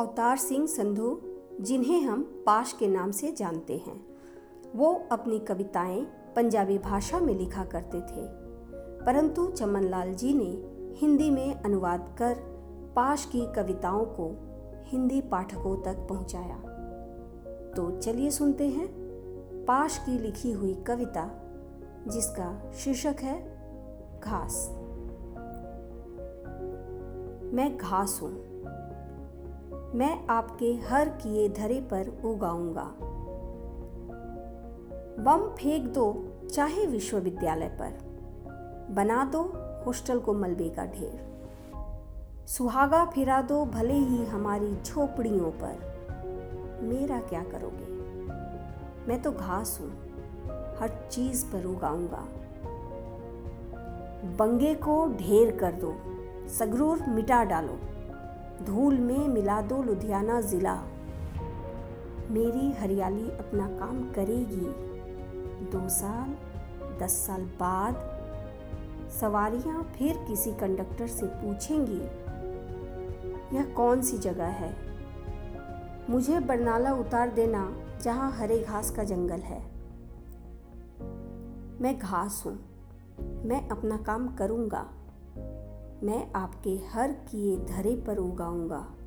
अवतार सिंह संधू, जिन्हें हम पाश के नाम से जानते हैं। वो अपनी कविताएँ पंजाबी भाषा में लिखा करते थे। परंतु चमनलाल जी ने हिंदी में अनुवाद कर पाश की कविताओं को हिंदी पाठकों तक पहुँचाया। तो चलिए सुनते हैं पाश की लिखी हुई कविता, जिसका शीर्षक है घास। मैं घास हूँ। मैं आपके हर किए धरे पर उगाऊँगा। बम फेंक दो चाहे विश्वविद्यालय पर। बना दो हॉस्टल को मलबे का ढेर। सुहागा फिरा दो भले ही हमारी झोपड़ियों पर। मेरा क्या करोगे? मैं तो घास हूँ, हर चीज़ पर उगाऊँगा। बंगे को ढेर कर दो, सगरूर मिटा डालो। धूल में मिला दो लुधियाना ज़िला। मेरी हरियाली अपना काम करेगी। दो साल, दस साल बाद सवारियाँ फिर किसी कंडक्टर से पूछेंगी, यह कौन सी जगह है? मुझे बरनाला उतार देना, जहाँ हरे घास का जंगल है। मैं घास हूँ। मैं अपना काम करूँगा। मैं आपके हर किए धरे पर उगाऊँगा।